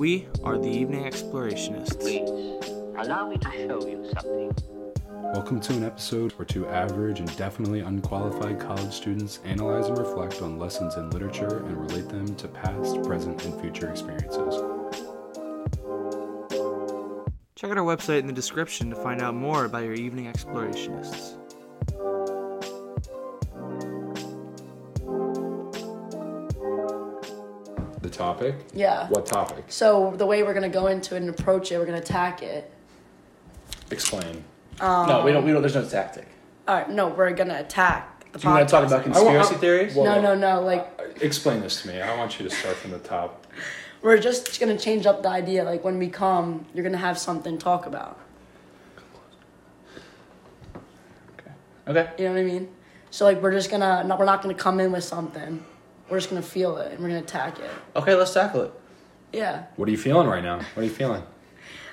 We are the Evening Explorationists. Please, allow me to show you something. Welcome to an episode where two average and definitely unqualified college students analyze and reflect on lessons in literature and relate them to past, present, and future experiences. Check out our website in the description to find out more about your Evening Explorationists. Topic? Yeah. What topic? So the way we're gonna go into it and approach it, we're gonna attack it. Explain. Um, no, we don't. We don't. There's no tactic. All right, no, we're gonna attack the Do you want to talk about I want- conspiracy I- theories? well- No, no, no. Like uh, Explain this to me. I want you to start from the top. we're just gonna change up the idea. Like when we come, you're gonna have something to talk about. okay. You know what I mean? So like we're just gonna not, we're not gonna come in with something. We're just gonna feel it and we're gonna attack it. Okay. Let's tackle it. Yeah. What are you feeling right now? What are you feeling?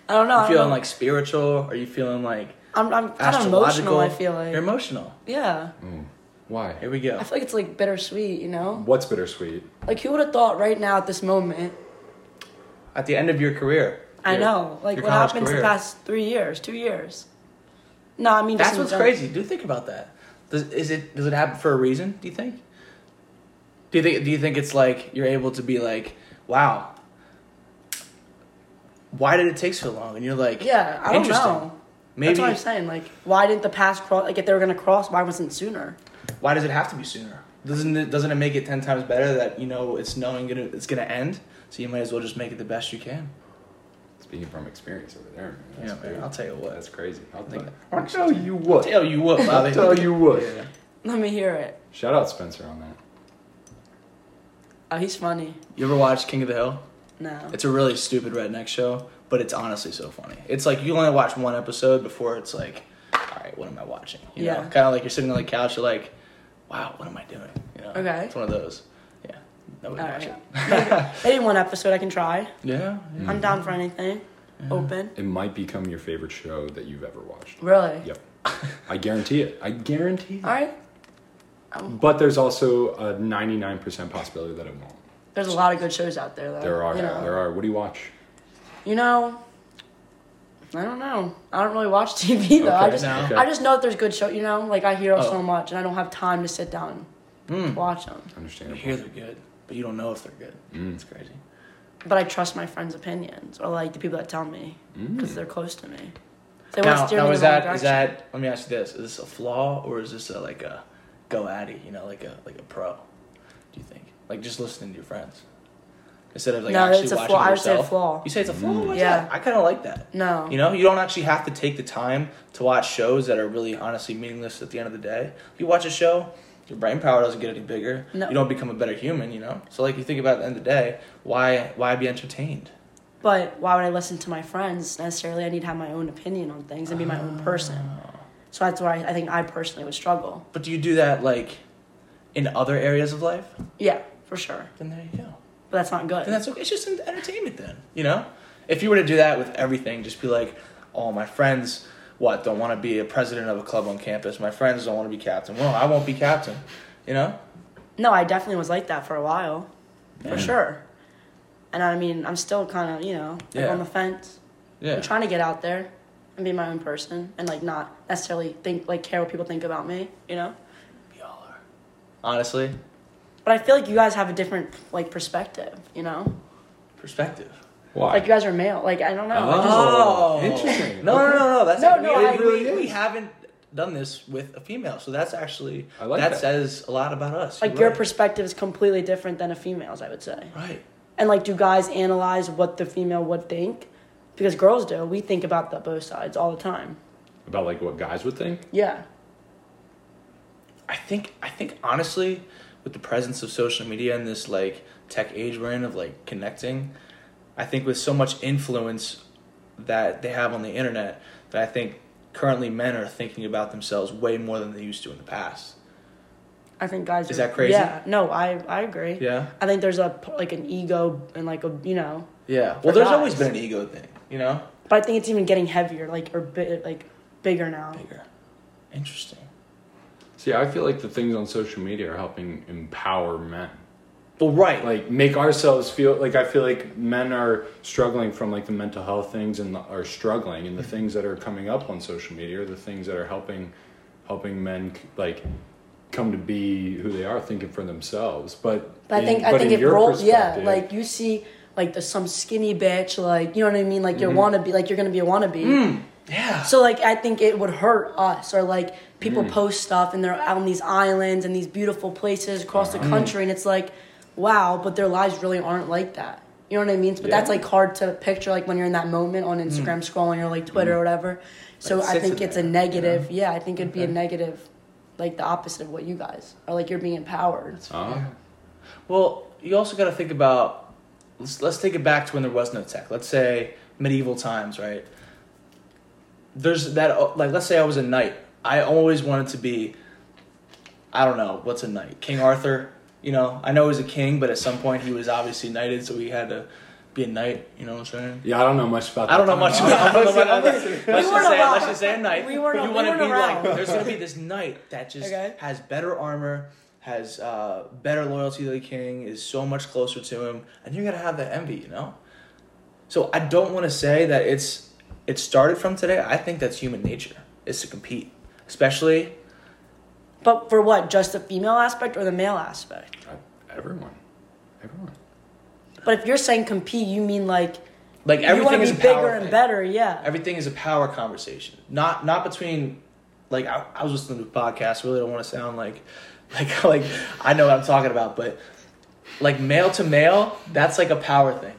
I don't know. I You don't feeling like spiritual? Are you feeling like I'm I'm kind of emotional. I feel like you're emotional. yeah. Mm. Why? Here we go. I feel like it's like bittersweet. You know, What's bittersweet? like who would have thought right now at this moment? At the end of your career. I your- know. Like what happened career. the past three years, two years. No, I mean That's in what's general. crazy. Do think about that. Does is it does it happen for a reason? Do you think? Do you think do you think it's like you're able to be like, wow, why did it take so long? And you're like, Yeah, I don't interesting. know. Maybe That's what I'm saying. Like, why didn't the past cross? Like, if they were gonna cross, why wasn't it sooner? why does it have to be sooner? Doesn't it doesn't it make it ten times better that you know it's knowing gonna, it's gonna end? So you might as well just make it the best you can. Speaking from experience over there, man. Yeah, man. I'll tell you what. That's crazy. I'll Think- think. I'll tell you what. Tell you what, Bobby. tell you what. Yeah. Let me hear it. Shout out Spencer on that. Oh, he's funny. You ever watch King of the Hill? No. It's a really stupid redneck show, but it's honestly so funny. It's like you only watch one episode before it's like, all right, what am I watching? You know, Yeah. kind of like you're sitting on the couch, you're like, wow, what am I doing? You know, Okay. It's one of those. Yeah, nobody All watch right. it. Maybe one episode I can try. Yeah, yeah. I'm down for anything. Open. It might become your favorite show that you've ever watched. Really? Yep. I guarantee it. I guarantee it. All right. But there's also a 99% possibility that it won't. There's a lot of good shows out there, though. There are. You know. There are. What do you watch? You know. I don't know. I don't really watch TV though. I just no. okay. I just know that there's good show. You know, like I hear Oh. so much, and I don't have time to sit down and watch them. You Understandable. hear they're good, but you don't know if they're good. Mm. It's crazy. But I trust my friends' opinions or like the people that tell me because they're close to me. They Now, steer now me is in the wrong that is that? Let me ask you this: Is this a flaw or is this a, like a go at it? You know, like a like a pro? Do you think? Like just listening to your friends instead of like No, actually it's a watching flaw. it I would say a yourself? flaw. You say it's a flaw? Mm. Why's Yeah. that? I kind of like that. No. You know, you don't actually have to take the time to watch shows that are really honestly meaningless at the end of the day. If you watch a show, your brain power doesn't get any bigger. No. You don't become a better human, you know? So like you think about at the end of the day, why why be entertained? But why would I listen to my friends necessarily? I need to have my own opinion on things and be my own person. Ah. So that's why I think I personally would struggle. But do you do that like in other areas of life? Yeah, for sure. Then there you go. But that's not good. And that's okay. It's just entertainment then, you know? If you were to do that with everything, just be like, oh, my friends, what, don't want to be a president of a club on campus. My friends don't want to be captain. Well, I won't be captain, you know? no, I definitely was like that for a while, for sure. And I mean, I'm still kind of you know like Yeah. on the fence. Yeah. I'm trying to get out there and be my own person and like not necessarily think like care what people think about me. You know. We all are. Honestly, But I feel like you guys have a different like perspective. You know, perspective. Why? like you guys are male. Like I don't know. I just- Oh, oh. interesting. No, no, no, no. That's No, no, we, I- we, we haven't done this with a female, so that's actually I like that, that. says a lot about us. like You're your right. perspective is completely different than a female's. I would say. right. And like, do guys analyze what the female would think? Because girls do. We think about the both sides all the time. About like what guys would think? Yeah. I think I think honestly, with the presence of social media and this like tech age we're in of like connecting, I think with so much influence that they have on the internet, that I think currently men are thinking about themselves way more than they used to in the past. I think guys. Is are- that crazy? Yeah. No, I I agree. Yeah. I think there's a like an ego and like a you know, Yeah. Well, there's guys. always been an ego thing, you know. but I think it's even getting heavier, like or bi- like bigger now. Bigger. Interesting. See, I feel like the things on social media are helping empower men. well, right. like make ourselves feel like I feel like men are struggling from like the mental health things and are struggling and the mm-hmm. things that are coming up on social media are the things that are helping helping men like come to be who they are thinking for themselves but But I in- think I but think in it rolls. Yeah, like you see like the some skinny bitch, like you know what I mean. Like you're Mm-hmm. wannabe, like you're gonna be a wannabe. Mm. yeah. So like I think it would hurt us or like people Mm. post stuff and they're out on these islands and these beautiful places across Uh-huh. the country and it's like wow, but their lives really aren't like that. You know what I mean? But that's like hard to picture like when you're in that moment on Instagram scrolling or like Twitter or whatever. So I think in it's a there, negative. Yeah, I think it'd be a negative like the opposite of what you guys are like you're being empowered. Oh. Well, you also got to think about. Let's let's take it back to when there was no tech. Let's say medieval times, right? There's that uh, like let's say I was a knight. I always wanted to be. I don't know what's a knight. King Arthur. You know, I know he was a king, but at some point he was obviously knighted, so he had to be a knight. You know what I'm saying? yeah I don't know much about I don't know that much about. I don't know much about let's We just weren't say let's just say a knight. We weren't- You we want to weren't be like there's gonna be this knight that just Okay. has better armor, has uh, better loyalty to the king, is so much closer to him, and you're gonna have that envy, you know. So I don't want to say that it's it started from today. I think that's human nature is to compete, especially But for what? Just the female aspect or the male aspect? everyone everyone But if you're saying compete, you mean like like you want everything to is be a power bigger and thing. better, yeah. Everything is a power conversation, not not between. Like I, I was listening to a podcast. Really don't want to sound like, like like I know what I'm talking about, but like male to male, that's like a power thing,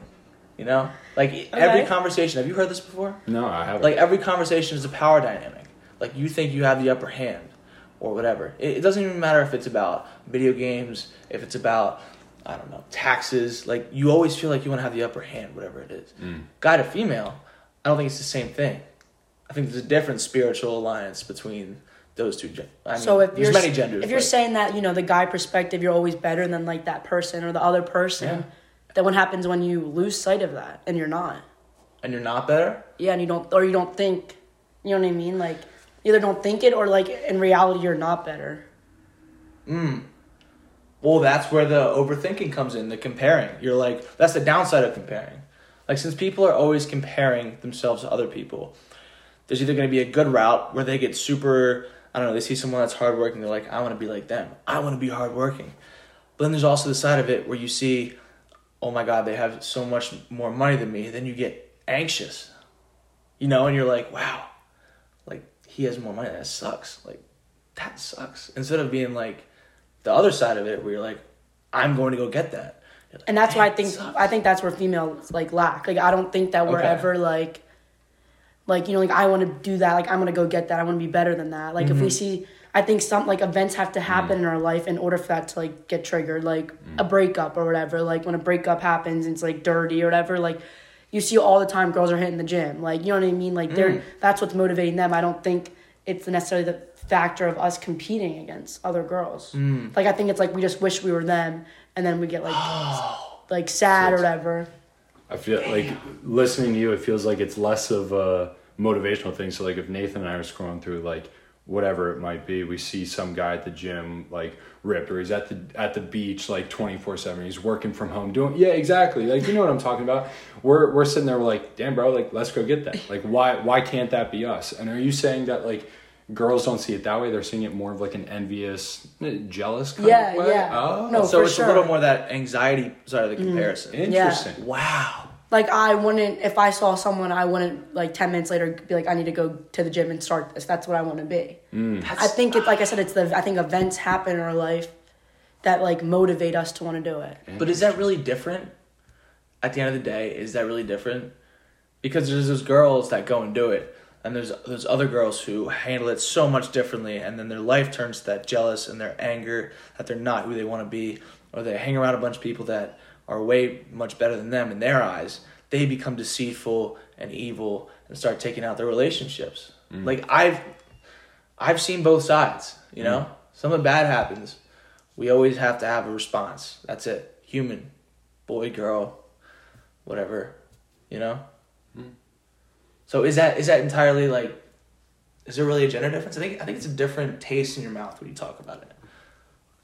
you know. Like every conversation. Have you heard this before? no I haven't Like every conversation is a power dynamic. Like you think you have the upper hand, or whatever. It, it doesn't even matter if it's about video games, if it's about I don't know taxes. Like you always feel like you want to have the upper hand, whatever it is. Mm. Guy to female, I don't think it's the same thing. I think there's a different spiritual alliance between those two. Gen- I mean, so if you're many genders. if you're but- saying that you know the guy perspective, you're always better than like that person or the other person. Yeah. Then what happens when you lose sight of that and you're not? and you're not better, Yeah, and you don't or you don't think. You know what I mean? Like either don't think it or like in reality you're not better. Mmm. Well, that's where the overthinking comes in, the comparing. You're like, that's the downside of comparing. Like, since people are always comparing themselves to other people, there's either going to be a good route where they get super, I don't know, they see someone that's hardworking, they're like, I want to be like them. I want to be hardworking. But then there's also the side of it where you see, oh my God, they have so much more money than me. Then you get anxious, you know, and you're like, wow, like, he has more money. That sucks. Like, that sucks. Instead of being like, the other side of it where you're like, I'm going to go get that. Like, And that's why I think sucks." I think that's where females like lack. Like I don't think that we're Okay. ever like like you know like I want to do that. Like I'm gonna go get that. I want to be better than that. Like Mm-hmm. if we see, I think some like events have to happen Mm. in our life in order for that to like get triggered. Like a breakup or whatever. Like when a breakup happens, and it's like dirty or whatever. Like you see all the time, girls are hitting the gym. Like you know what I mean. Like Mm. they're that's what's motivating them. I don't think it's necessarily the factor of us competing against other girls. Mm. Like I think it's like we just wish we were them, and then we get like like sad or whatever. I feel like listening to you, it feels like it's less of a motivational thing. So, like, if Nathan and I are scrolling through, like, whatever it might be, we see some guy at the gym, like, ripped, or he's at the at the beach, like, twenty four seven. He's working from home, doing yeah, exactly. Like, you know what I'm talking about. We're we're sitting there, we're like, damn, bro, like, let's go get that. Like, why why can't that be us? And are you saying that like? Girls don't see it that way. They're seeing it more of like an envious, eh, jealous kind Yeah, of way. yeah. Oh, No, so for it's sure. a little more that anxiety side of the comparison. interesting. Wow. Like I wouldn't if I saw someone I wouldn't like ten minutes later be like I need to go to the gym and start this. That's what I want to be. Mm. I think it's like I said, it's the I think events happen in our life that like motivate us to want to do it. But is that really different? At the end of the day, is that really different? Because there's those girls that go and do it, and there's there's other girls who handle it so much differently, and then their life turns to that jealous and their anger that they're not who they want to be, or they hang around a bunch of people that are way much better than them in their eyes. They become deceitful and evil and start taking out their relationships. Mm. Like I've I've seen both sides. You know, mm. something bad happens. We always have to have a response. That's it. Human, boy, girl, whatever. You know. Mm. So is that is that entirely like? Is there really a gender difference? I think I think it's a different taste in your mouth when you talk about it.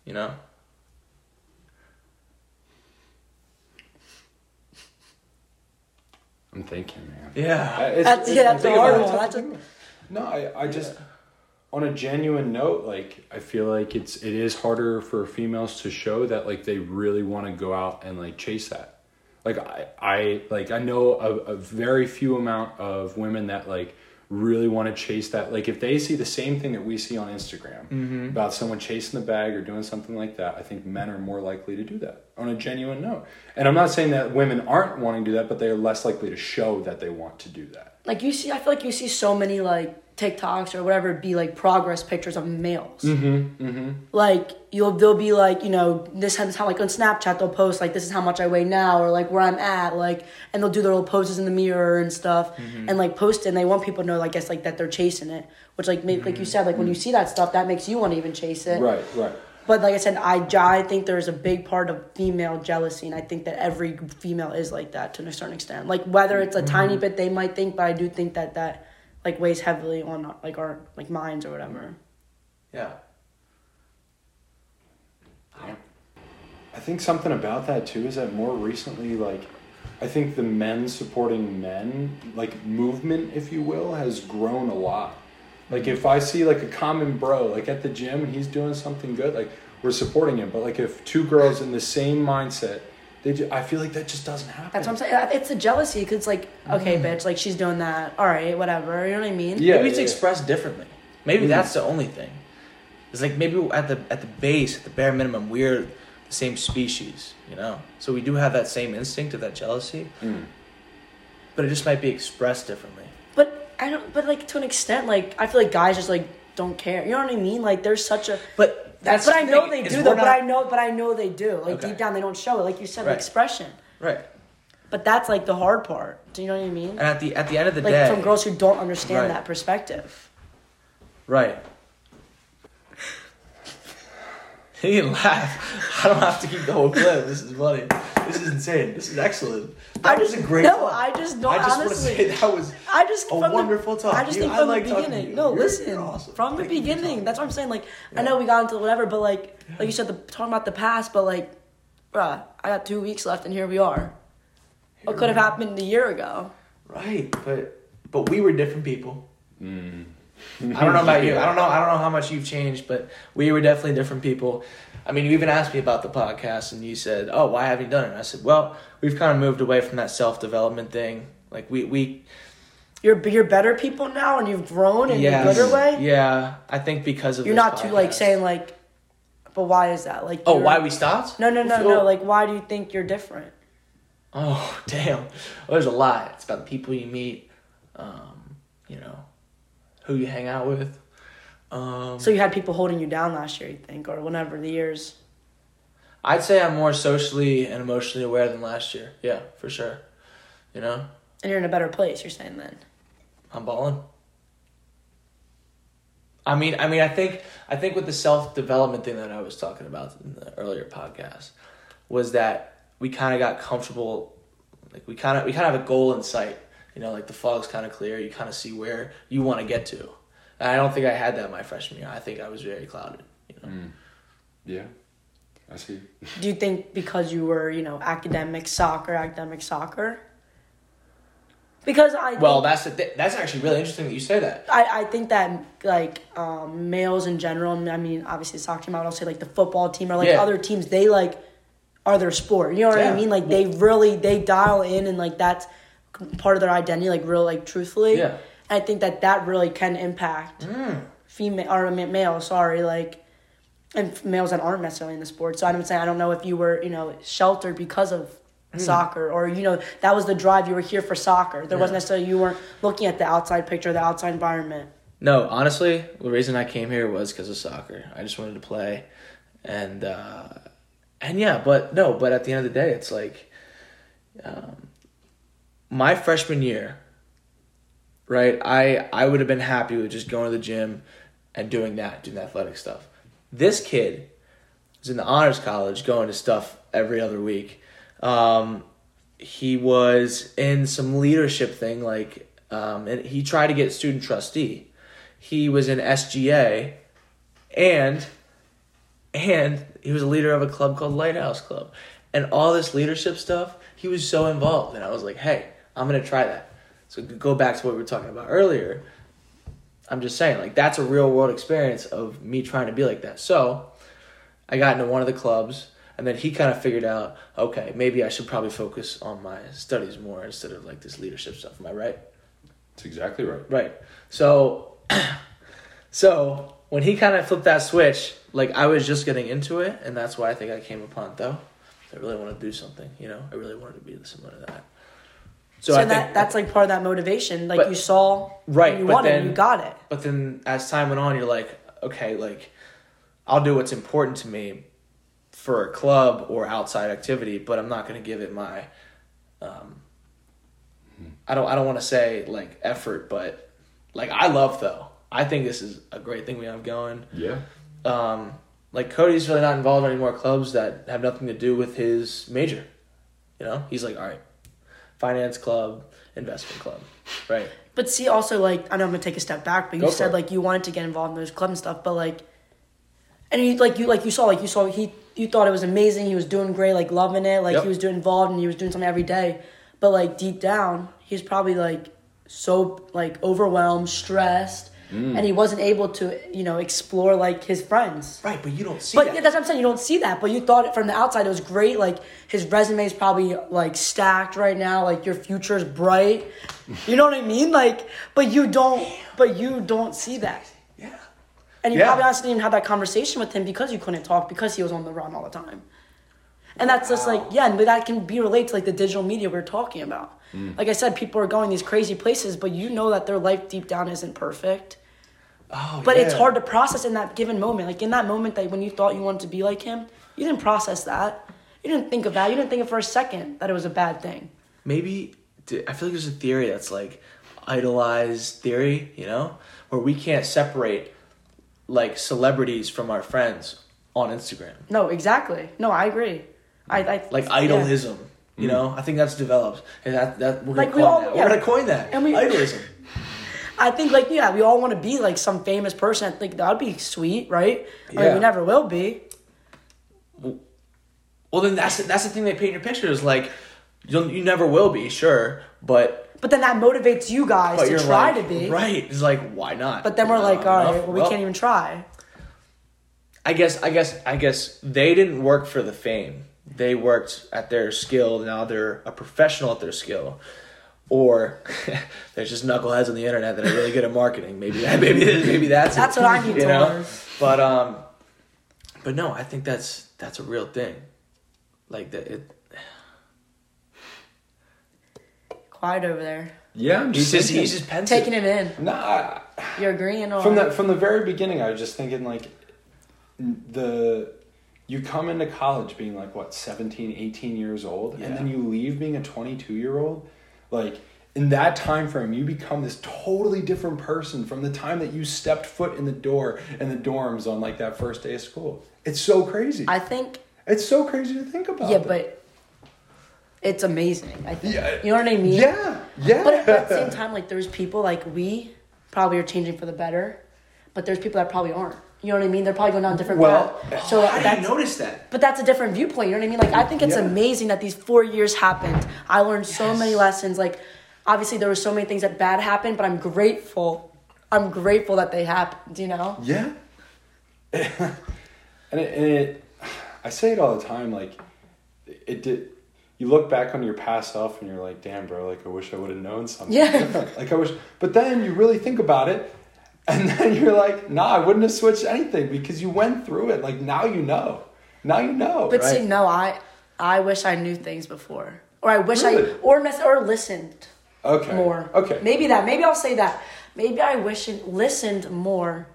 You know. I'm thinking, man. Yeah. I- it's- That's- it's- yeah, that's a hard one. That's a- No, I, I just on a genuine note, like I feel like it's it is harder for females to show that like they really want to go out and like chase that. Like I, I like I know a, a very few amount of women that like really want to chase that. Like if they see the same thing that we see on Instagram mm-hmm. about someone chasing the bag or doing something like that, I think men are more likely to do that on a genuine note. And I'm not saying that women aren't wanting to do that, but they are less likely to show that they want to do that. Like you see, I feel like you see so many like TikToks or whatever be like progress pictures of males. Mm-hmm. Mm-hmm. Like you'll they'll be like you know this this how like on Snapchat they'll post like this is how much I weigh now or like where I'm at like and they'll do their little poses in the mirror and stuff and like post it and they want people to know I guess like that they're chasing it which like make, like you said like when you see that stuff that makes you want to even chase it. Right, right. But like I said, I, I think there's a big part of female jealousy, and I think that every female is like that to a certain extent. Like whether it's a tiny bit they might think, but I do think that that like weighs heavily on like our like minds or whatever. Yeah. I think something about that too is that more recently, like, I think the men supporting men, like, movement, if you will, has grown a lot. Like, if I see, like, a common bro, like, at the gym and he's doing something good, like, we're supporting him. But, like, if two girls in the same mindset, they ju- I feel like that just doesn't happen. That's what I'm saying. It's a jealousy because it's like, okay, bitch, like she's doing that. All right, whatever. You know what I mean? Yeah, maybe it's yeah, yeah. expressed differently. Maybe that's the only thing. It's like maybe at the at the base, at the bare minimum, we're the same species, you know. So we do have that same instinct of that jealousy, Mm. but it just might be expressed differently. But I don't. But like to an extent, like I feel like guys just like don't care. You know what I mean? Like there's such a. But that's but I know thing, they do though. But I know. But I know they do. Like Okay. deep down, they don't show it. Like you said, Right. the expression. right. But that's like the hard part. Do you know what I mean? And at the at the end of the like day, from girls who don't understand Right. that perspective. right. You can laugh. I don't have to keep the whole clip. This is funny. This is insane. This is excellent. That I was just a great. no. talk. I just don't I just honestly. want to say that was I just a from the- wonderful talk. I just You- think I from like the beginning. No, You're- listen. you're awesome. From the Thank you for beginning. That's what I'm saying. Like I know we got into whatever, but like like you said, the talking about the past, but like, bruh, I got two weeks left, and here we are. What could have happened a year ago? Right, but but we were different people. Mm. I don't know about you. I don't know. I don't know how much you've changed, but we were definitely different people. I mean, you even asked me about the podcast, and you said, "Oh, why haven't you done it?" And I said, "Well, we've kind of moved away from that self development thing. Like we we You're you're better people now, and you've grown in yeah a better way. yeah. I think because of You're not too like saying like, but why is that? Like, Oh, why we stopped? No, no, no, no. Like, why do you think you're different? Oh, damn. Well, there's a lot. It's about the people you meet, um, you know, who you hang out with. Um, So you had people holding you down last year, you think, or whenever the years. I'd say I'm more socially and emotionally aware than last year. Yeah, for sure. You know, And you're in a better place. You're saying then. I'm balling. I mean, I mean, I think, I think with the self development thing that I was talking about in the earlier podcast, was that we kind of got comfortable, like we kind of we kind of have a goal in sight. You know, like the fog's kind of clear. You kind of see where you want to get to. And I don't think I had that my freshman year. I think I was very clouded. You know. Yeah, I see. Do you think because you were, you know, academic soccer, academic soccer? Because I Well, that's the th- that's actually really interesting that you say that. I, I think that like um, males in general. I mean, obviously the soccer team. I would also say like the football team or like Yeah. other teams. They like are their sport. You know what Yeah. I mean? Like they really they dial in and like that's part of their identity. Like real like truthfully. Yeah. I think that that really can impact female or male. Sorry, like and males that aren't necessarily in the sport. So I'm saying I don't know if you were you know sheltered because of soccer or you know that was the drive you were here for soccer. There wasn't necessarily you weren't looking at the outside picture, the outside environment. No, honestly, the reason I came here was because of soccer. I just wanted to play, and uh, and yeah, but no, but at the end of the day, it's like, um, my freshman year, right? I I would have been happy with just going to the gym and doing that, doing the athletic stuff. This kid was in the honors college, going to stuff every other week. Um, he was in some leadership thing, like, um, and he tried to get student trustee. He was in SGA, and and he was a leader of a club called Lighthouse Club, and all this leadership stuff. He was so involved, and I was like, hey, I'm gonna try that. So go back to what we were talking about earlier. I'm just saying, like that's a real world experience of me trying to be like that. So I got into one of the clubs, and then he kind of figured out, okay, maybe I should probably focus on my studies more instead of like this leadership stuff. Am I right? That's exactly right. Right. So, so when he kind of flipped that switch, like I was just getting into it, and that's why I think I came upon though. I really want to do something, you know. I really wanted to be similar to that. So, I that think that's like part of that motivation. Like But- you saw, Right, you but wanted, then- you got it. But then as time went on, you're like, okay, like I'll do what's important to me for a club or outside activity, but I'm not going to give it my. Um, I don't. I don't want to say like effort, but like I love though. I think this is a great thing we have going. Yeah. Um, like Cody's really not involved in any more clubs that have nothing to do with his major. You know, he's like, all right, finance club, investment club, right? But see, also like I know I'm gonna take a step back, but you Go said like you wanted to get involved in those clubs and stuff, but like, and you like you like you saw like you saw he you thought it was amazing. He was doing great, like loving it, like Yep. he was doing involved and he was doing something every day. But like deep down, he's probably like so like overwhelmed, stressed, Mm. and he wasn't able to you know explore like his friends. Right, but you don't see But that. yeah, that's what I'm saying. You don't see that, but you thought it from the outside. It was great. Like his resume is probably like stacked right now. Like your future is bright. You know what I mean? Like, but you don't. But you don't see that. yeah. And you Yeah. probably honestly didn't even have that conversation with him because you couldn't talk because he was on the run all the time. And that's just like yeah, but that can be related to like the digital media we are talking about. Mm. Like I said, people are going these crazy places, but you know that their life deep down isn't perfect. Oh, But it's hard to process in that given moment. Like in that moment that when you thought you wanted to be like him, you didn't process that. You didn't think of that. You didn't think of for a second that it was a bad thing. maybe I feel like there's a theory that's like idolized theory, you know, where we can't separate like celebrities from our friends on Instagram, No, exactly. No, I agree. I, I like yeah. Idolism. You hmm. know, I think that's developed, and that that we're gonna we coin all- that. yeah. We're gonna coin that. And we- idolism. I think like yeah, we all want to be like some famous person. I think that'd be sweet, right? I mean, Yeah. we never will be. Well, then that's that's the thing they paint your picture is like you you never will be sure, but But then that motivates you guys to try like, to be. right. It's like why not? But then we're You like, know, all right, enough? well, we can't even try. I guess I guess I guess they didn't work for the fame. They worked at their skill. Now they're a professional at their skill. Or there's just knuckleheads on the internet that are really good at marketing. Maybe that maybe maybe that's it, That's what I need you to know? learn. But um but no, I think that's that's a real thing. Like that it Quiet over there, Yeah, I'm he's just, just he's just pensive. taking it in. Nah, You're agreeing on from the from the very beginning, I was just thinking like the you come into college being like what 17 18 years old Yeah. and then you leave being a 22 year old like in that time frame you become this totally different person from the time that you stepped foot in the door in the dorms on like that first day of school it's so crazy I think it's so crazy to think about yeah, that. but it's amazing. I think Yeah. you know what I mean. yeah yeah But at, but at the same time, like there's people like we probably are changing for the better, but there's people that probably aren't. You know what I mean? They're probably going down a different Well, path. So How that's did you notice that? But that's a different viewpoint. You know what I mean? Like I think it's Yeah. amazing that these four years happened. I learned so many lessons. Like obviously there were so many things that bad happened, but I'm grateful. I'm grateful that they happened. You know? Yeah. and, it, and it, I say it all the time. Like, it did. You look back on your past self and you're like, "Damn, bro! Like, I wish I would have known something Yeah. Like, I wish. But then you really think about it, and then you're like, "Nah, I wouldn't have switched anything because you went through it. Like, now you know. Now you know." But right? see, no, I I wish I knew things before, or I wish I or mess or listened okay. more. Okay. Maybe that. Maybe I'll say that. Maybe I wish it listened more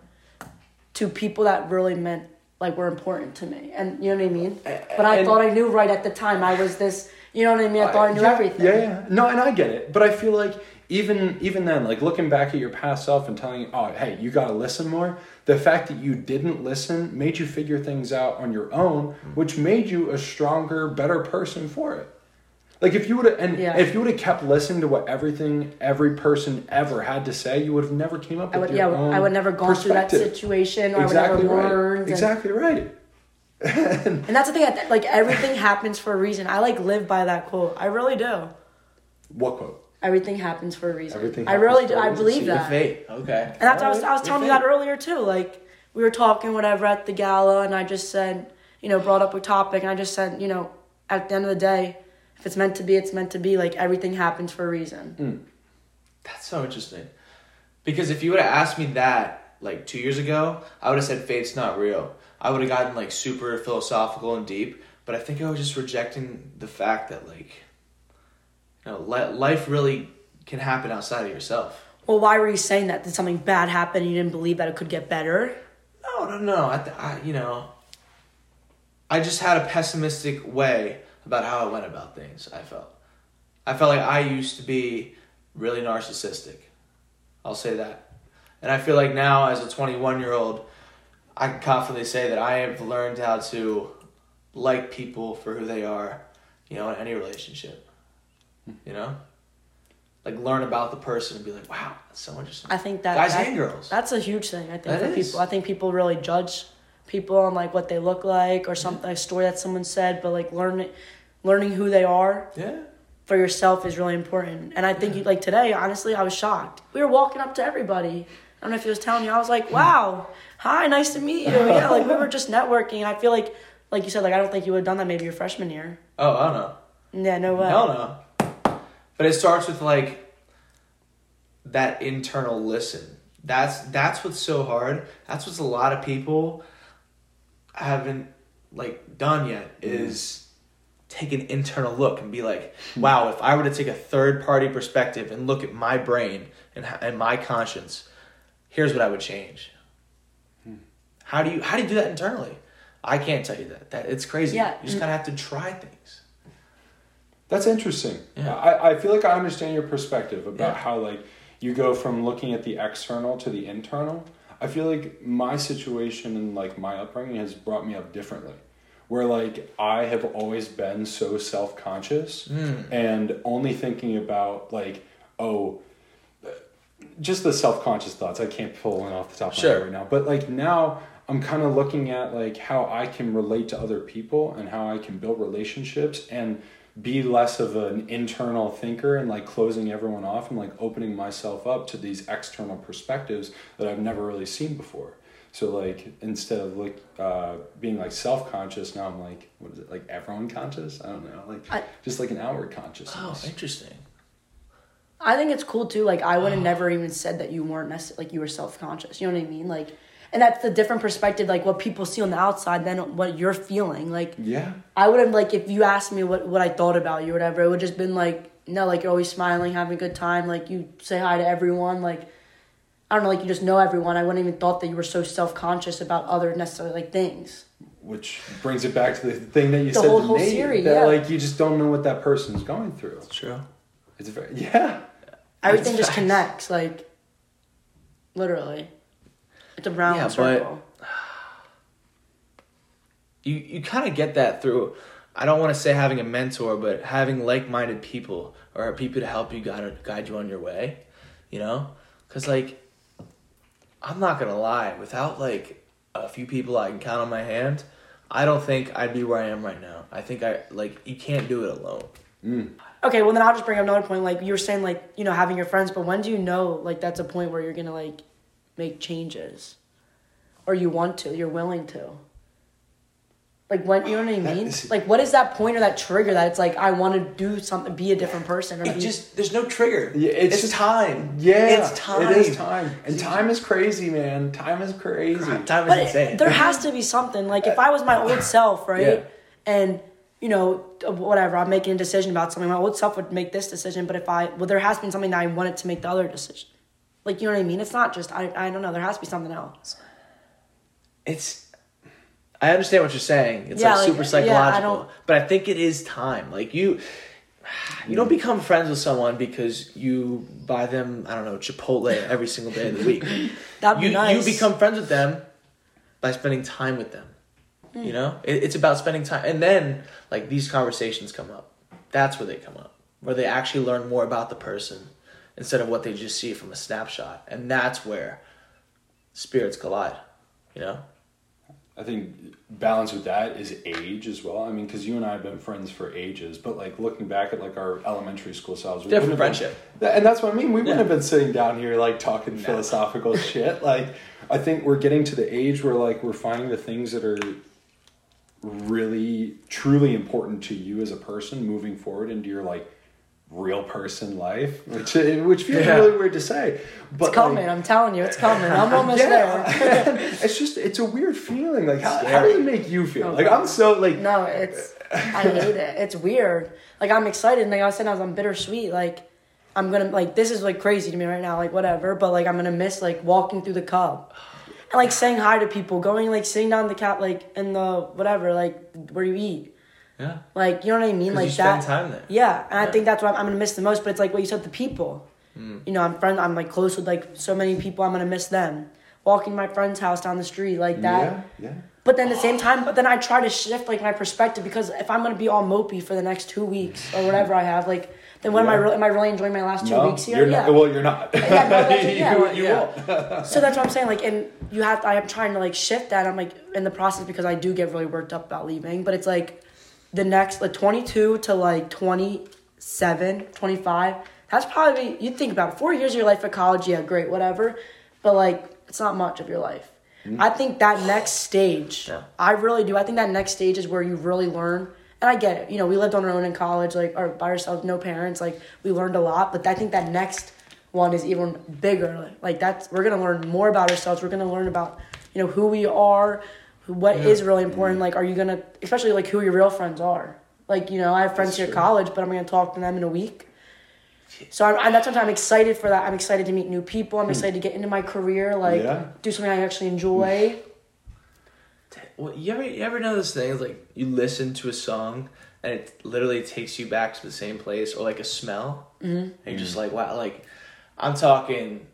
to people that really meant like were important to me, and you know what I mean. But I and- thought I knew right at the time. I was this. You know what I mean? I thought I knew yeah, everything. Yeah, yeah. No, and I get it, but I feel like even even then, like looking back at your past self and telling you, oh, hey, you got to listen more. The fact that you didn't listen made you figure things out on your own, mm. which made you a stronger, better person for it. Like if you would have, and Yeah. if you would have kept listening to what everything every person ever had to say, you would have never came up I with would. your Yeah. own I would never gone through that situation. Or Exactly I would never right. learned. and- Exactly right. And that's the thing. I- Like everything happens for a reason. I like live by that quote. I really do. What quote? Everything happens for a reason. Everything I really do. I believe that. fate. Okay. And that's what I was, I was telling you fate. that earlier too. Like we were talking whatever at the gala, and I just said, you know, brought up a topic, and I just said, you know, at the end of the day, if it's meant to be, it's meant to be. Like everything happens for a reason. Hmm. That's so interesting. Because if you would have asked me that like two years ago, I would have said fate's not real. I would have gotten like super philosophical and deep. But I think I was just rejecting the fact that like, you know, li- life really can happen outside of yourself. Well, why were you saying that? Did something bad happen? and You didn't believe that it could get better? No, no, no. I, th- I, you know, I just had a pessimistic way about how I went about things. I felt, I felt like I used to be really narcissistic. I'll say that, and I feel like now, as a 21 year old, I can confidently say that I have learned how to like people for who they are. You know, in any relationship. You know, like learn about the person and be like, wow, that's so interesting. I think that Guys that- and girls. That's a huge thing. I think That for is. people. I think people really judge people on like what they look like or something, a story that someone said. But like learning, learning who they are yeah. for yourself is really important. And I think you like today. Honestly, I was shocked. We were walking up to everybody. I don't know if he was telling you. I was like, "Wow, hi, nice to meet you." Yeah, like we were just networking. I feel like, like you said, like I don't think you would have done that maybe your freshman year. Oh, I don't know. Yeah, no way. Hell no. But it starts with like that internal listen. That's that's what's so hard. That's what's a lot of people haven't like done yet is take an internal look and be like, hmm. wow, if I were to take a third party perspective and look at my brain and and my conscience, here's what I would change. Hmm. How do you how do you do that internally? I can't tell you that. That it's crazy. Yeah. You just mm. kind of have to try things. That's interesting. Yeah. I, I feel like I understand your perspective about Yeah. how like you go from looking at the external to the internal. I feel like my situation and like my upbringing has brought me up differently. Where like I have always been so self conscious hmm. and only thinking about like, oh just the self conscious thoughts. I can't pull one off the top of my head right now. But like now I'm kind of looking at like how I can relate to other people and how I can build relationships and be less of an internal thinker and like closing everyone off and like opening myself up to these external perspectives that I've never really seen before. So like instead of like uh, being like self conscious, now I'm like what is it like everyone conscious? I don't know like I- just like an outward conscious. Oh, interesting. I think it's cool too. Like I would have never even said that you weren't necess- like you were self conscious. You know what I mean? Like, and that's the different perspective. Like what people see on the outside than what you're feeling. Like yeah. I would have like if you asked me what what I thought about you or whatever, it would just been like no, like you're always smiling, having a good time. Like you say hi to everyone. Like I don't know, like you just know everyone. I wouldn't even thought that you were so self conscious about other necessarily like things. Which brings it back to the thing that you The said whole- to whole Nate, series, that yeah. like you just don't know what that person's going through. True. It's very yeah. Everything just facts. connects. Like literally, it's a round Yeah, but- You you kind of get that through. I don't want to say having a mentor, but having like-minded people or people to help you guide guide you on your way. You know, because like, I'm not gonna lie. Without like a few people I can count on my hand, I don't think I'd be where I am right now. I think I like you can't do it alone. Mm. Okay, well then I'll just bring up another point. Like you were saying, like you know, having your friends, but when do you know like that's a point where you're gonna like make changes, or you want to, you're willing to? Like when you know what I mean? is- Like what is that point or that trigger that it's like I want to do something, be a different person, or It be just there's no trigger. Yeah, it's it's just- time. Yeah, it's time. It is time, and time is crazy, man. Time is crazy. Time is But insane. it, there has to be something. Like if I was my old self, right? Yeah. And you know, whatever, I'm making a decision about something. My old self would make this decision, but if I well, there has been something that I wanted to make the other decision. Like you know what I mean? It's not just I. I don't know. There has to be something else. it's I understand what you're saying. It's Yeah, like like, super yeah, I psychological. but I think it is time. Like you you don't become friends with someone because you buy them, I don't know, Chipotle every single day of the week. That'd be you nice. you become friends with them by spending time with them. Hmm. You know? It, it's about spending time and then like these conversations come up. That's where they come up. Where they actually learn more about the person instead of what they just see from a snapshot. And that's where spirits collide. You know? I think balance with that is age as well. I mean, because you and I have been friends for ages, but like looking back at like our elementary school selves, we Different friendship. been- and that's what I mean. We wouldn't have been sitting down here like talking philosophical shit. Like, I think we're getting to the age where like we're finding the things that are really truly important to you as a person moving forward into your like real person life, which eh, which feels Yeah. really weird to say. But It's coming. like, I'm telling you, it's coming. I'm almost there. it's just it's a weird feeling. Like how, how does it make you feel? Oh, like I'm so like No, it's I hate it. It's weird. Like I'm excited. and Like I was saying, I was on bittersweet. Like I'm gonna like this is like crazy to me right now. Like whatever, but like I'm gonna miss like walking through the cub. And like saying hi to people, going like sitting down the cat like in the whatever like where you eat, Yeah. like you know what I mean? like you spend that. time there. Yeah, and I think that's what I'm, I'm gonna miss the most. But it's like what you said, the people. Mm. You know, I'm friend. I'm like close with like so many people. I'm gonna miss them. Walking my friend's house down the street like that. yeah, yeah. But then at the same time, but then I try to shift like my perspective because if I'm gonna be all mopey for the next two weeks or whatever I have, like, then what am I really am I really enjoying my last two No, weeks here? you're yeah. not. Well, you're not. yeah, no, that's yeah, you, yeah. won't. So that's what I'm saying. Like, and you have, I am trying to like shift that. I'm like in the process because I do get really worked up about leaving. But it's like the next, like 22 to like 27, 25. That's probably you'd think about it. Four years of your life at college, yeah, great, whatever. But like, it's not much of your life. Mm-hmm. I think that next stage, Yeah. I really do. I think that next stage is where you really learn. And I get it. You know, we lived on our own in college, like, or by ourselves, no parents. Like, we learned a lot. But I think that next one is even bigger. Like, that's we're gonna learn more about ourselves. We're gonna learn about, you know, who we are, who, what is really important. Like, are you gonna, especially like who your real friends are. Like, you know, I have friends That's here at college, but I'm gonna talk to them in a week. So I'm, and that's what I'm excited for. That I'm excited to meet new people. I'm excited to get into my career. Like, Yeah. do something I actually enjoy. Well, you ever you ever know this thing is like you listen to a song and it literally takes you back to the same place or like a smell, mm-hmm. and you're just like wow, like I'm talking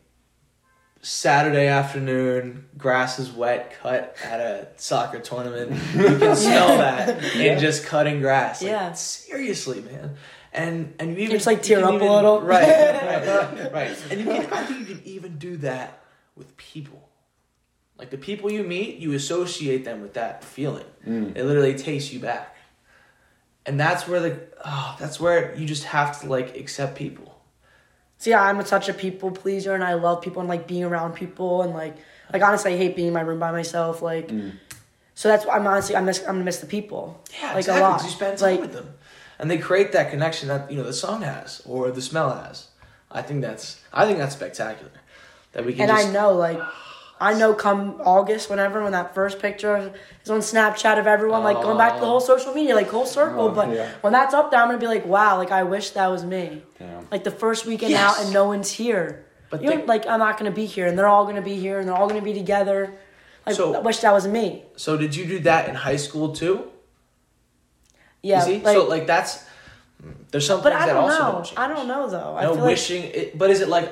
Saturday afternoon, grass is wet, cut at a soccer tournament. You can smell that in just cutting grass. Like, Yeah. seriously, man. And and you even just, like, tear can up a little. right, right, right. And you can, I think you can even do that with people. Like the people you meet, you associate them with that feeling. Mm. It literally takes you back. And that's where the oh, that's where you just have to like accept people. Yeah, I'm such a people pleaser, and I love people and like being around people, and like like honestly, I hate being in my room by myself. Like, mm. so that's why I'm honestly I miss I'm gonna miss the people. Yeah, like exactly. a lot. You spend time like, with them, and they create that connection that you know the song has or the smell has. I think that's I think that's spectacular. That we can and just I know like. I know come August, whenever, when that first picture is on Snapchat of everyone, like going back to the oh. whole social media, like whole circle. Oh, but yeah. when that's up there, I'm gonna be like, wow, like I wish that was me. Yeah. Like the first weekend Yes. out and no one's here. But you know, like I'm not gonna be here, and they're all gonna be here, and they're all gonna be together. Like So- I wish that was me. So did you do that in high school too? Yeah, like, so like that's there's some but I don't also know. I don't know though. I No feel like wishing, it, but is it like?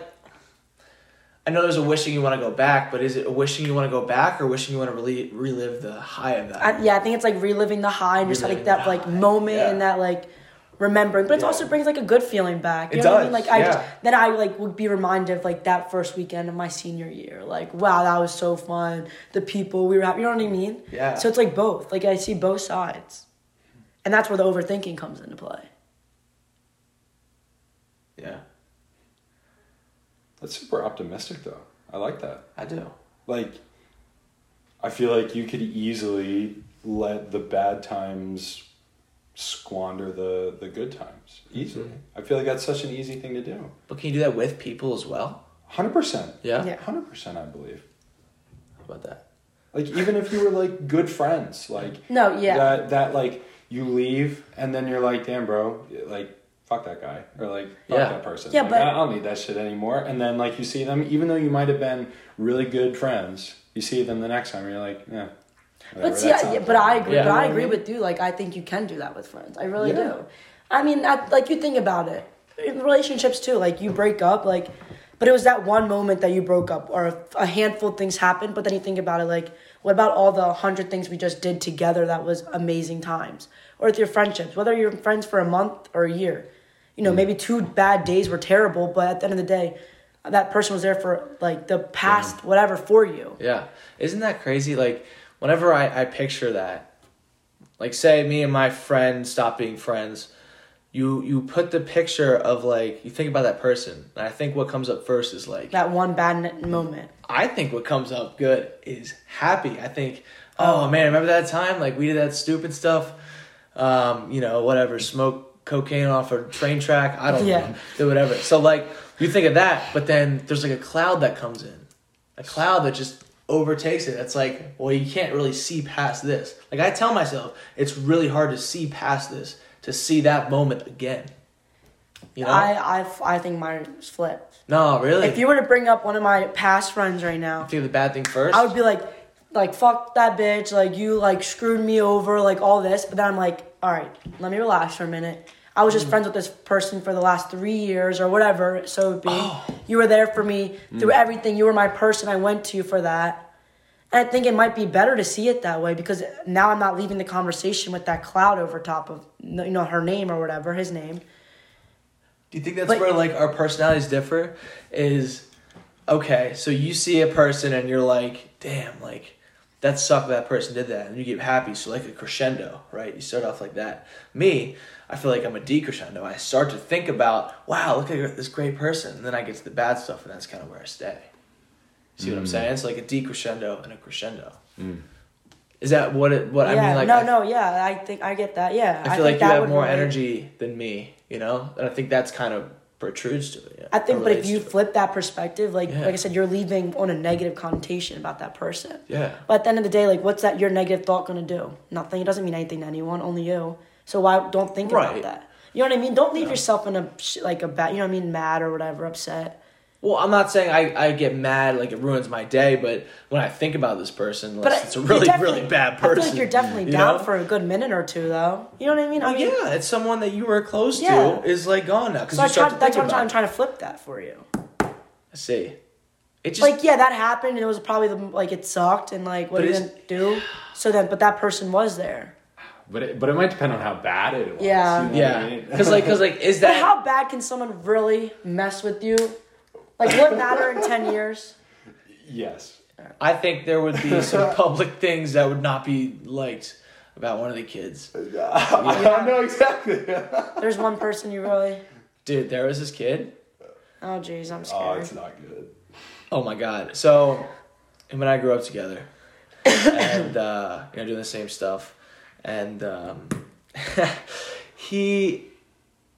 I know there's a wishing you want to go back, but is it a wishing you want to go back or wishing you want to really relive the high of that? I, yeah, I think it's like reliving the high and just like that like high, moment yeah. and that like remembering. But it Yeah. also brings like a good feeling back. You It know what I mean? does, Like I just then I like would be reminded of like that first weekend of my senior year. Like wow, that was so fun. The people we were happy. You know what I mean? Yeah. So it's like both. Like I see both sides, and that's where the overthinking comes into play. yeah, That's super optimistic, though. I like that. I do. Like, I feel like you could easily let the bad times squander the the good times mm-hmm. easily. I feel like that's such an easy thing to do. But can you do that with people as well? Hundred percent. Yeah. Yeah. Hundred percent. I believe. How about that? Like even if you were like good friends, like No, yeah. that that like you leave and then you're like, damn, bro, like fuck that guy or like fuck Yeah. that person. Yeah, Like, but- I I don't need that shit anymore. And then like you see them, even though you might have been really good friends, you see them the next time, and you're like, yeah. whatever, But see, I, yeah, but I agree. Yeah. But I agree with you. Like I think you can do that with friends. I really Yeah. do. I mean, I, like you think about it in relationships too. Like you break up, like, but it was that one moment that you broke up, or a, a handful of things happened. But then you think about it, like, what about all the hundred things we just did together? That was amazing times. Or with your friendships, whether you're friends for a month or a year. You know, maybe two bad days were terrible, but at the end of the day, that person was there for like the past whatever for you. Yeah. Isn't that crazy? Like whenever I, I picture that, like say me and my friend stop being friends, you you put the picture of like you think about that person, and I think what comes up first is like That one bad moment. I think what comes up good is happy. I think, oh man, remember that time? Like we did that stupid stuff. Um, you know, whatever, smoke cocaine off a train track. I don't Yeah. know, do whatever. So like you think of that, but then there's like a cloud that comes in, a cloud that just overtakes it. It's like, well, you can't really see past this. Like I tell myself, it's really hard to see past this, to see that moment again. You know? I, I, I think mine's flipped. no, really. If you were to bring up one of my past friends right now, think of the bad thing first, I would be like, like fuck that bitch, like you like screwed me over, like all this. But then I'm like, all right, let me relax for a minute. I was Mm. just friends with this person for the last three years or whatever. So it'd be Oh. you were there for me through Mm. everything. You were my person. I went to for that. And I think it might be better to see it that way because now I'm not leaving the conversation with that cloud over top of you know her name or whatever his name. Do you think that's But- where like our personalities differ? Is okay, so you see a person and you're like, damn, like that sucked that person did that, and you get happy. So like a crescendo, right? You start off like that. Me, I feel like I'm a decrescendo. I start to think about, wow, look at this great person, and then I get to the bad stuff, and that's kind of where I stay. See what I'm mm. saying? It's like a decrescendo and a crescendo. Mm. Is that what it? What yeah, I mean? Like, no, I, no, yeah, I think I get that. Yeah, I feel think like you that have more relate. energy than me, you know, and I think that's kind of protrudes to it. Yeah, I think, but if you to it. flip that perspective, like Yeah. like I said, you're leaving on a negative connotation about that person. yeah, But at the end of the day, like, what's that your negative thought gonna do? Nothing. It doesn't mean anything to anyone, only you. So why don't think Right. about that? You know what I mean? Don't leave yourself in a like a bad. You know what I mean? Mad or whatever, upset. Well, I'm not saying I, I get mad like it ruins my day, but when I think about this person, But it's a really really bad person. I feel like you're definitely you down know? for a good minute or two, though. You know what I mean? I mean, yeah, it's someone that you were close Yeah. to is like gone now because so you I start try, to that's what I'm trying, I'm trying to flip that for you. I see. It just like yeah, that happened, and it was probably the like it sucked, and like what But are you gonna do? So then, but that person was there. But it, but it might depend on how bad it was. Yeah. you know what I yeah, mean? because like because like is But that how bad can someone really mess with you? Like, what matter in ten years? yes. I think there would be some public things that would not be liked about one of the kids. I don't know exactly. There's one person you really. Dude, there was this kid. Oh jeez, I'm scared. oh, it's not good. Oh my god. So him and I grew up together. and uh, you know, doing the same stuff. And um, he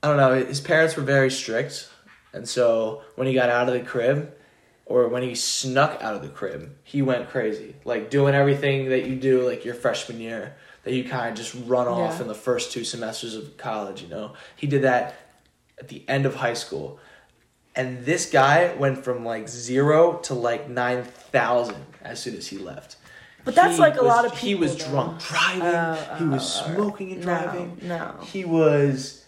I don't know, his parents were very strict. And so when he got out of the crib or when he snuck out of the crib, he went crazy. Like doing everything that you do like your freshman year that you kind of just run off Yeah. in the first two semesters of college, you know. He did that at the end of high school. And this guy went from like zero to like nine thousand as soon as he left. But that's He like a was- lot of people. He was though. drunk driving. Oh, he was oh, oh. smoking and driving. no. no. He was.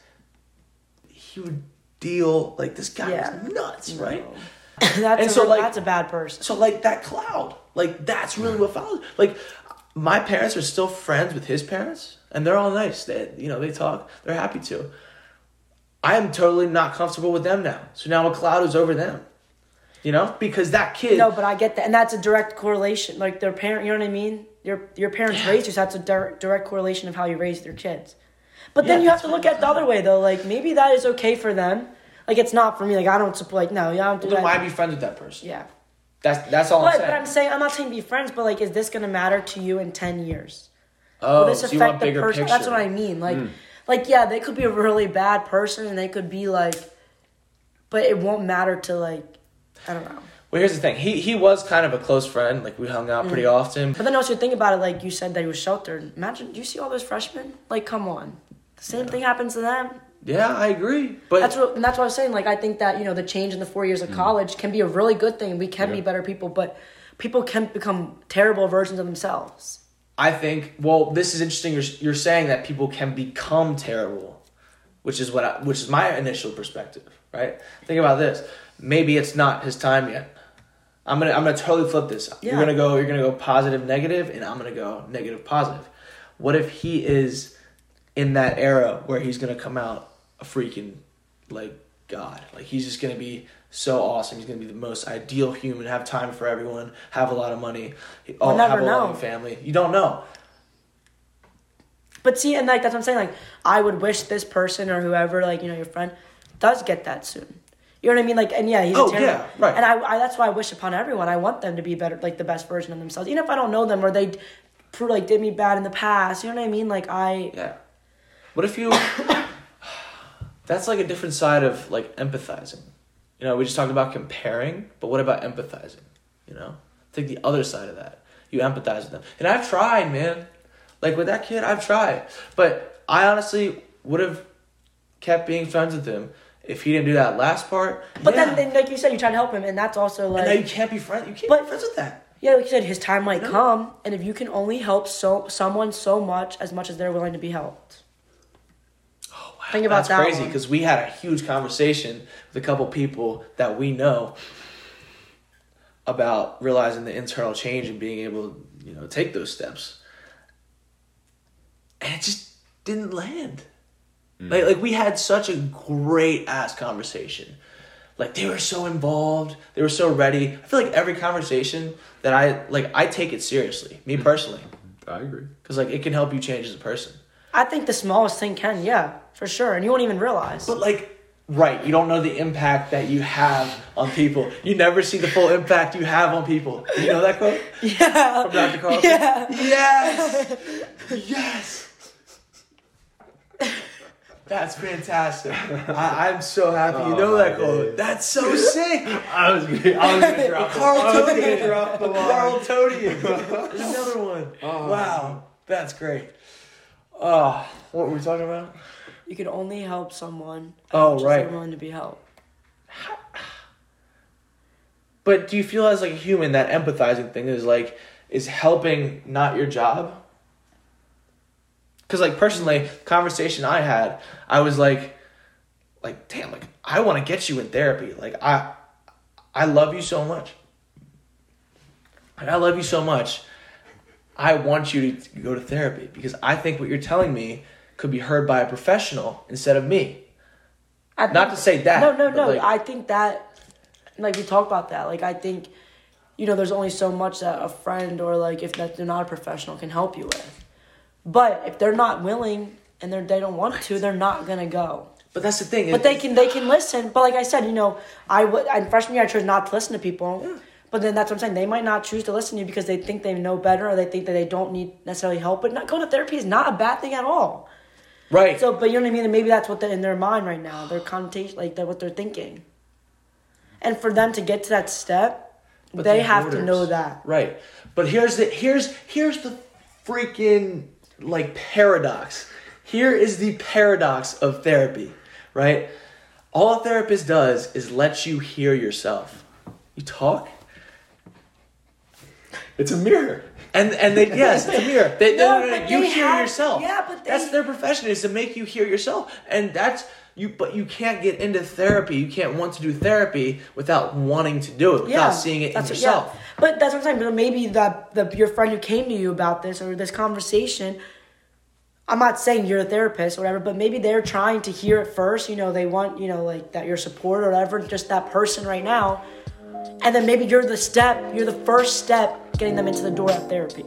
He would deal like this guy Yeah. was nuts, right? that's And a, so, like- that's a bad person. So like that cloud, like that's really what followed. Like my parents are still friends with his parents, and they're all nice. They you know they talk. They're happy to. I am totally not comfortable with them now. So now a cloud is over them. You know, because that kid. No, but I get that, and that's a direct correlation. Like their parent, you know what I mean? Your your parents raised you, so that's a direct direct correlation of how you raised your kids. But then Yeah, you have to look at the other way though. Like maybe that is okay for them. Like it's not for me. Like I don't support. Like no, yeah, I don't do Well, then why be friends with that person? yeah. That's that's all I'm But, saying. but I'm saying I'm not saying be friends, but like, is this gonna matter to you in ten years? oh, Will this so you affect the bigger person? picture. That's what I mean. Like, hmm. like yeah, they could be a really bad person, and they could be like, but it won't matter to like, I don't know. Well, here's the thing. He he was kind of a close friend. Like we hung out pretty Mm. often. But then also think about it, like you said that he was sheltered. Imagine, do you see all those freshmen? Like, come on, the same thing happens to them. Yeah, I agree. But That's what, and that's what I was saying. Like, I think that you know the change in the four years of college can be a really good thing. We can be better people, but people can become terrible versions of themselves. I think well, this is interesting. You're you're saying that people can become terrible, which is what I, which is my initial perspective, right? Think about this. Maybe it's not his time yet. I'm gonna I'm gonna totally flip this. You're gonna go you're gonna go positive negative, and I'm gonna go negative positive. What if he is in that era where he's gonna come out a freaking like God. Like he's just gonna be so awesome. He's gonna be the most ideal human. Have time for everyone. Have a lot of money. Oh, never have a know. loving family. You don't know. But see, and like that's what I'm saying. Like, I would wish this person or whoever, like you know, your friend, does get that soon. You know what I mean? Like, and yeah, he's Oh, a terrible. yeah, right. And I, I, that's why I wish upon everyone. I want them to be better, like the best version of themselves. Even if I don't know them or they, like, did me bad in the past. You know what I mean? Like, I, Yeah. What if you? that's like a different side of like empathizing. You know, we just talked about comparing, but what about empathizing? You know, take the other side of that. You empathize with them, and I've tried, man. Like with that kid, I've tried, but I honestly would have kept being friends with him if he didn't do that last part. But yeah. then, then, like you said, you try to help him, and that's also like, and now you can't be friends. You can't But- be friends with that. yeah, like you said, his time might come, and if you can only help so someone so much as much as they're willing to be helped. Oh, wow. Think about That's that crazy because we had a huge conversation with a couple people that we know about realizing the internal change and being able to, you know, take those steps. And it just didn't land. Like like we had such a great ass conversation. Like they were so involved, they were so ready. I feel like every conversation that I like I take it seriously, me mm-hmm. personally, I agree. cuz like it can help you change as a person. I think the smallest thing can, yeah, for sure, and you won't even realize. But like, right, you don't know the impact that you have on people. You never see the full impact you have on people. You know that quote yeah, from Dr. Carlson? yeah. Yes, yes. That's fantastic. I, I'm so happy you Oh, know that quote. That's so sick. I was gonna, I was gonna drop Carl I was Tony. gonna drop the line. Carl Todian. There's another one. Oh, wow, that's great. Oh, what were we talking about? You can only help someone. Oh, much right. They're willing to be helped. But do you feel as like a human that empathizing thing is like is helping not your job? Cause like personally, conversation I had, I was like, like damn, like I want to get you in therapy. Like I, I love you so much. Like, I love you so much. I want you to go to therapy because I think what you're telling me could be heard by a professional instead of me. I Not to say that, No, no, no. like- I think that, like we talked about that. Like I think, you know, there's only so much that a friend or like if that they're not a professional can help you with. But if they're not willing and they're they don't want to, they're not gonna go. But that's the thing. But they can they can listen. But like I said, you know, I would in freshman year I chose not to listen to people. But then that's what I'm saying. They might not choose to listen to you because they think they know better or they think that they don't need necessarily help. But not going to therapy is not a bad thing at all. right. So, but you know what I mean? And maybe that's what they're in their mind right now. Their connotation, like they're, what they're thinking. And for them to get to that step, But they the have to know that. Right. But here's the here's here's the freaking like paradox. Here is the paradox of therapy, right? All a therapist does is let you hear yourself. You talk, It's a mirror. and and they yes, it's a mirror. They, No, no, no, no, you hear have- yourself. yeah, but they- that's their profession is to make you hear yourself, and that's you. But you can't get into therapy. You can't want to do therapy without wanting to do it, without Yeah, seeing it in what- yourself. yeah. But that's what I'm saying. But maybe that the your friend who came to you about this or this conversation. I'm not saying you're a therapist or whatever, but maybe they're trying to hear it first. You know, they want you know like that your support or whatever, just that person right now, and then maybe you're the step, you're the first step getting them into the door of therapy.